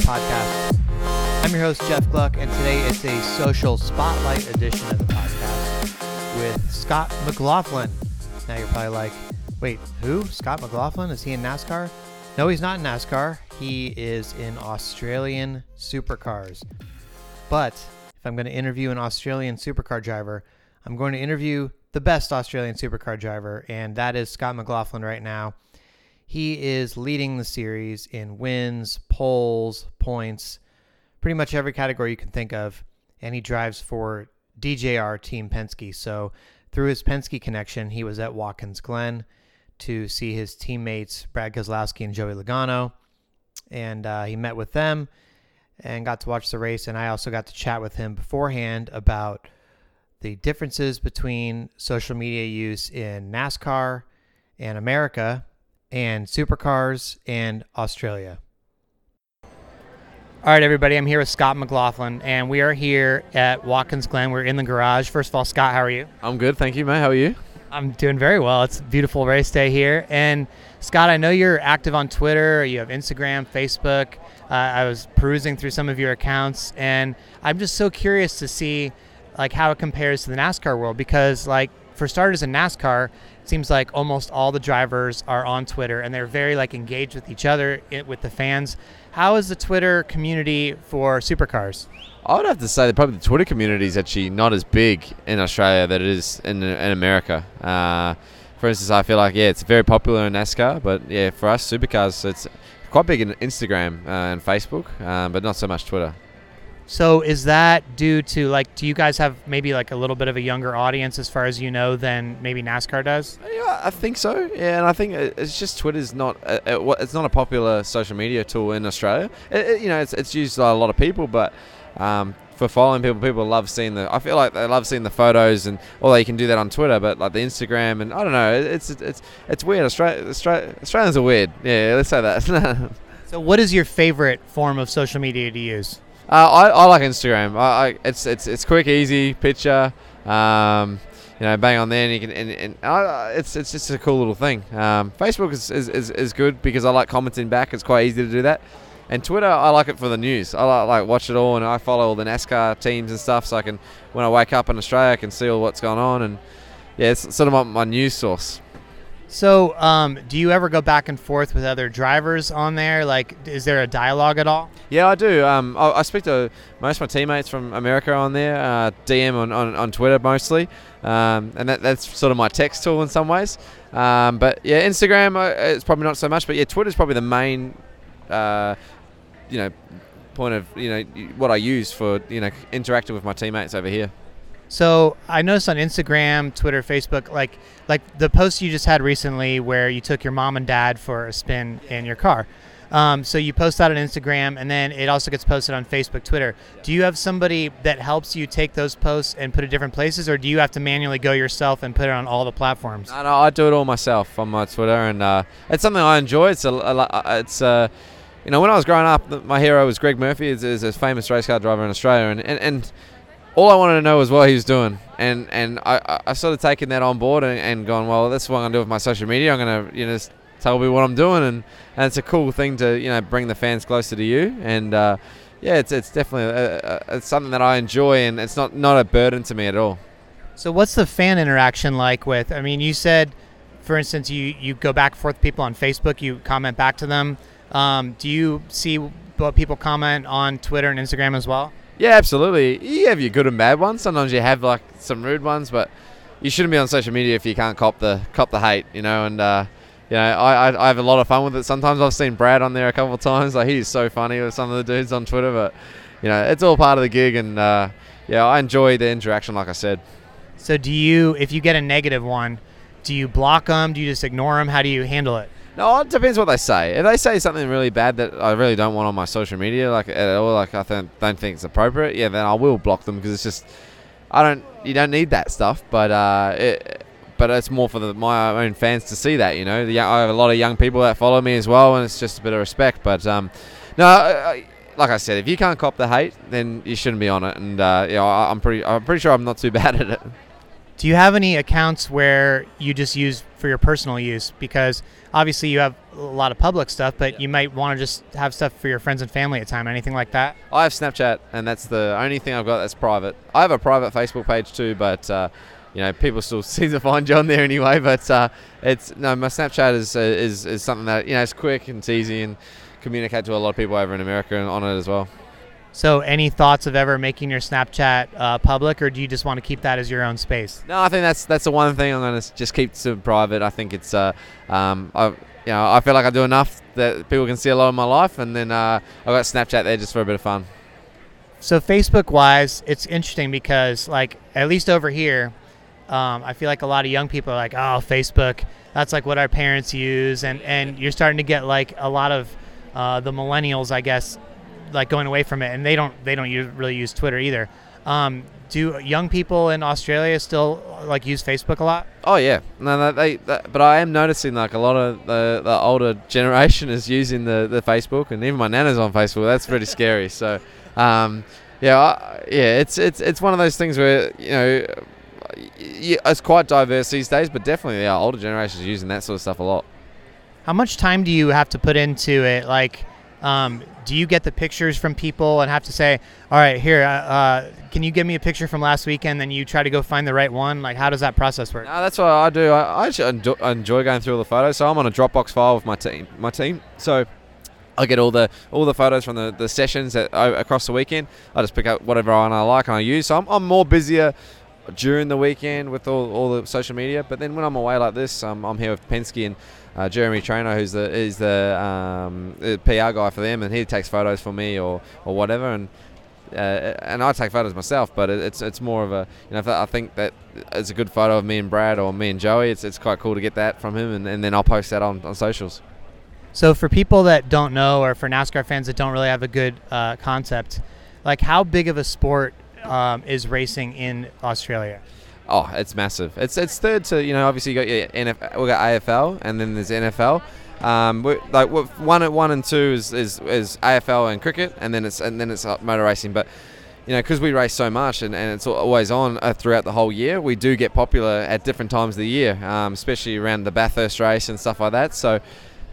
podcast. I'm your host, Jeff Gluck, and today it's a social spotlight edition of the podcast with Scott McLaughlin. Now you're probably like, wait, who? Scott McLaughlin? Is he in NASCAR? No, he's not in NASCAR. He is in Australian supercars. But if I'm going to interview an Australian supercar driver, I'm going to interview the best Australian supercar driver, and that is Scott McLaughlin right now. He is leading the series in wins, poles, points, pretty much every category you can think of, and he drives for DJR Team Penske. So through his Penske connection, he was at Watkins Glen to see his teammates Brad Keselowski and Joey Logano, and uh, he met with them and got to watch the race. And I also got to chat with him beforehand about the differences between social media use in NASCAR and America and supercars and Australia. All right, everybody, I'm here with Scott McLaughlin, and we are here at Watkins Glen. We're in the garage. First of all, Scott, how are you? I'm good, thank you, mate. How are you? I'm doing very well. It's a beautiful race day here. And Scott, I know you're active on Twitter, you have Instagram, Facebook. Uh, I was perusing through some of your accounts, and I'm just so curious to see like how it compares to the NASCAR world because like for starters in NASCAR, seems like almost all the drivers are on Twitter and they're very like engaged with each other, with the fans. How is the Twitter community for supercars? I would have to say that probably the Twitter community is actually not as big in Australia that it is in, in America. Uh, for instance, I feel like yeah, it's very popular in NASCAR, but yeah, for us supercars, it's quite big in Instagram uh, and Facebook, uh, but not so much Twitter. So is that due to like, do you guys have maybe like a little bit of a younger audience as far as you know than maybe NASCAR does? Yeah, I think so. Yeah, and I think it's just Twitter's not a, it's not a popular social media tool in Australia. It, it, you know, it's it's used by a lot of people, but um, for following people, people love seeing the. I feel like they love seeing the photos, and although you can do that on Twitter, but like the Instagram, and I don't know, it's it's it's weird. Australia, Australia Australians are weird. Yeah, let's say that. so, what is your favorite form of social media to use? Uh, I, I like Instagram. I, I, it's it's it's quick, easy picture. Um, you know, bang on there, and you can, and, and uh, it's it's just a cool little thing. Um, Facebook is, is, is, is, good because I like commenting back. It's quite easy to do that. And Twitter, I like it for the news. I like, like watch it all, and I follow all the NASCAR teams and stuff, so I can when I wake up in Australia, I can see all what's going on, and yeah, it's sort of my, my news source. So, um, do you ever go back and forth with other drivers on there? Like, is there a dialogue at all? Yeah, I do. Um, I, I, speak to most of my teammates from America on there, uh, DM on, on, on, Twitter mostly, um, and that, that's sort of my text tool in some ways. Um, but yeah, Instagram uh, it's probably not so much, but yeah, Twitter is probably the main, uh, you know, point of you know what I use for you know interacting with my teammates over here. So I noticed on Instagram, Twitter, Facebook, like like the post you just had recently, where you took your mom and dad for a spin in your car. Um, so you post that on Instagram, and then it also gets posted on Facebook, Twitter. Do you have somebody that helps you take those posts and put it different places, or do you have to manually go yourself and put it on all the platforms? No, no I do it all myself on my Twitter, and uh, it's something I enjoy. It's a, a it's uh, you know when I was growing up, my hero was Greg Murphy, is, is a famous race car driver in Australia, and and, and all I wanted to know was what he was doing, and and I, I sort of taken that on board and, and gone, well, that's what I'm gonna do with my social media. I'm gonna you know tell people what I'm doing, and, and it's a cool thing to you know bring the fans closer to you, and uh, yeah, it's it's definitely a, a, it's something that I enjoy, and it's not not a burden to me at all. So what's the fan interaction like with? I mean, you said, for instance, you you go back and forth with people on Facebook, you comment back to them. Um, do you see what people comment on Twitter and Instagram as well? Yeah, absolutely. You have your good and bad ones. Sometimes you have like some rude ones, but you shouldn't be on social media if you can't cop the cop the hate, you know. And uh, you know, I, I, I have a lot of fun with it. Sometimes I've seen Brad on there a couple of times. Like he's so funny with some of the dudes on Twitter, but you know, it's all part of the gig. And uh, yeah, I enjoy the interaction, like I said. So, do you, if you get a negative one, do you block them? Do you just ignore them? How do you handle it? No, it depends what they say. If they say something really bad that I really don't want on my social media, like at all, like I th- don't think it's appropriate, yeah, then I will block them because it's just I don't. You don't need that stuff, but uh, it, but it's more for the, my own fans to see that. You know, the, I have a lot of young people that follow me as well, and it's just a bit of respect. But um, no. I, like I said, if you can't cop the hate, then you shouldn't be on it. And uh, you know, I, I'm pretty, I'm pretty sure I'm not too bad at it. Do you have any accounts where you just use for your personal use? Because obviously you have a lot of public stuff, but you might want to just have stuff for your friends and family at time. Anything like that? I have Snapchat, and that's the only thing I've got that's private. I have a private Facebook page too, but uh, you know people still seem to find you on there anyway. But uh, it's no, my Snapchat is uh, is is something that you know it's quick and it's easy and communicate to a lot of people over in America on it as well. So, any thoughts of ever making your Snapchat uh, public, or do you just want to keep that as your own space? No, I think that's that's the one thing I'm going to just keep to private. I think it's, uh, um, I, you know, I feel like I do enough that people can see a lot of my life, and then uh, I've got Snapchat there just for a bit of fun. So, Facebook wise, it's interesting because, like, at least over here, um, I feel like a lot of young people are like, "Oh, Facebook, that's like what our parents use," and and you're starting to get like a lot of uh, the millennials, I guess, like going away from it, and they don't they don't use, really use Twitter either. Um, do young people in Australia still like use Facebook a lot? Oh yeah, no, they, they, but I am noticing like a lot of the, the older generation is using the, the Facebook, and even my nana's on Facebook. That's pretty scary. So, um, yeah, I, yeah, it's it's it's one of those things where you know. It's quite diverse these days, but definitely, yeah, older generations using that sort of stuff a lot. How much time do you have to put into it? Like, um, do you get the pictures from people and have to say, all right, here, uh, uh, can you give me a picture from last weekend? Then you try to go find the right one. Like, how does that process work? No, that's what I do. I, I enjoy, going through all the photos. So I'm on a Dropbox file with my team. My team. So I get all the all the photos from the, the sessions that, across the weekend. I just pick up whatever one I like and I use. So I'm, I'm more busier during the weekend with all, all the social media. But then when I'm away like this, um, I'm here with Penske and uh, Jeremy Trainer, who's the is the, um, the PR guy for them, and he takes photos for me or, or whatever, and uh, and I take photos myself, but it, it's it's more of a you know I think that it's a good photo of me and Brad or me and Joey. It's it's quite cool to get that from him, and, and then I'll post that on, on socials. So for people that don't know, or for NASCAR fans that don't really have a good uh, concept, like how big of a sport um, is racing in Australia? Oh, it's massive. It's it's third to you know obviously you got your NFL, we got AFL and then there's NFL. Um, like one at one and two is, is, is AFL and cricket, and then it's and then it's uh, motor racing. But you know, because we race so much and, and it's always on uh, throughout the whole year, we do get popular at different times of the year, um, especially around the Bathurst race and stuff like that. So,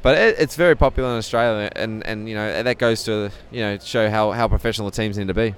but it, it's very popular in Australia, and, and you know that goes to you know show how, how professional the teams need to be.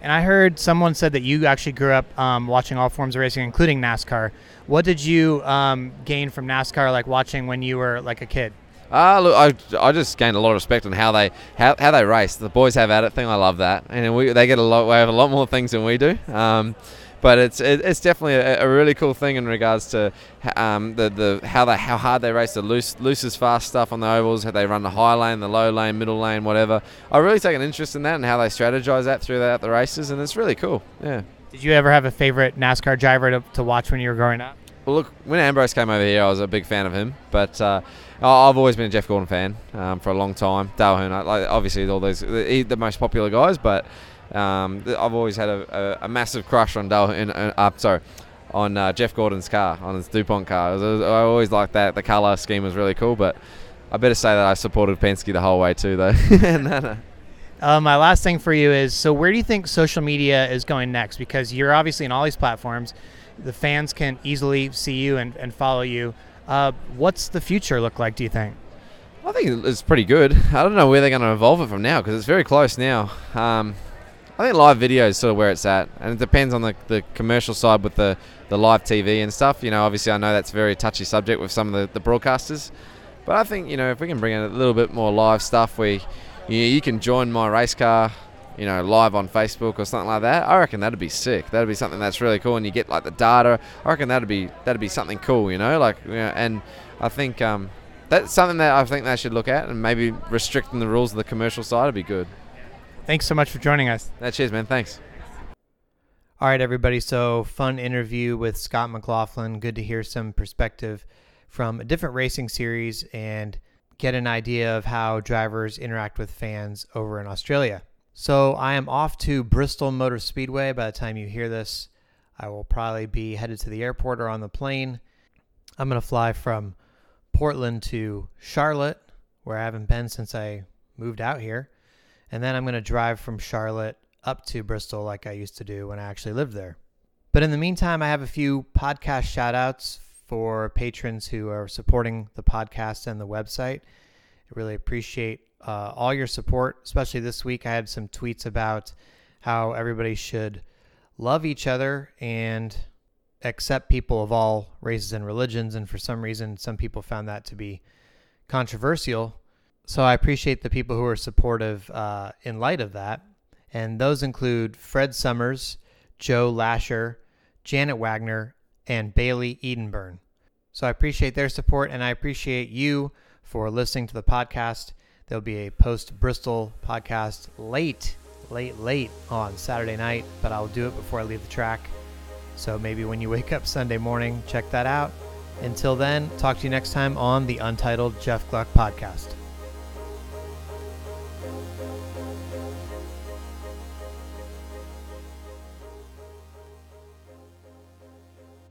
And I heard someone said that you actually grew up um, watching all forms of racing, including NASCAR. What did you um, gain from NASCAR, like watching when you were like a kid? Uh, look, I, I just gained a lot of respect on how they how, how they race. The boys have at it thing. I love that, and we they get a lot. We have a lot more things than we do. Um, but it's it, it's definitely a, a, really cool thing in regards to um, the the how they how hard they race the loose loosest fast stuff on the ovals, how they run the high lane, the low lane, middle lane, whatever. I really take an interest in that and how they strategize that throughout the races, and it's really cool. Yeah. Did you ever have a favorite NASCAR driver to, to watch when you were growing up? Well, look, when Ambrose came over here, I was a big fan of him, but. Uh, I've always been a Jeff Gordon fan um, for a long time. Dale Earnhardt, like obviously all those the most popular guys, but um, I've always had a, a, a, massive crush on Dale. In, uh, uh, sorry, on uh, Jeff Gordon's car, on his Dupont car. Was, I always liked that. The color scheme was really cool, but I better say that I supported Penske the whole way too, though. no, no. Uh, my last thing for you is so where do you think social media is going next? Because you're obviously in all these platforms, the fans can easily see you and, and follow you. Uh, what's the future look like? Do you think? I think it's pretty good. I don't know where they're going to evolve it from now because it's very close now. Um, I think live video is sort of where it's at, and it depends on the, the commercial side with the, the live TV and stuff. You know, obviously, I know that's a very touchy subject with some of the, the broadcasters, but I think you know if we can bring in a little bit more live stuff, where you, you can join my race car, you know, live on Facebook or something like that. I reckon that'd be sick. That'd be something that's really cool, and you get like the data. I reckon that'd be that'd be something cool, you know, like you know, and I think um, that's something that I think they should look at, and maybe restricting the rules of the commercial side would be good. Thanks so much for joining us. That cheers, man. Thanks. All right, everybody. So, fun interview with Scott McLaughlin. Good to hear some perspective from a different racing series and get an idea of how drivers interact with fans over in Australia. So, I am off to Bristol Motor Speedway. By the time you hear this, I will probably be headed to the airport or on the plane. I'm going to fly from Portland to Charlotte, where I haven't been since I moved out here. And then I'm going to drive from Charlotte up to Bristol like I used to do when I actually lived there. But in the meantime, I have a few podcast shout outs for patrons who are supporting the podcast and the website. I really appreciate uh, all your support, especially this week. I had some tweets about how everybody should love each other and accept people of all races and religions. And for some reason, some people found that to be controversial. So I appreciate the people who are supportive uh, in light of that. And those include Fred Summers, Joe Lasher, Janet Wagner, and Bailey Edenburn. So I appreciate their support and I appreciate you for listening to the podcast. There'll be a post Bristol podcast late, late, late on Saturday night, but I'll do it before I leave the track. So maybe when you wake up Sunday morning, check that out. Until then, talk to you next time on the Untitled Jeff Gluck podcast.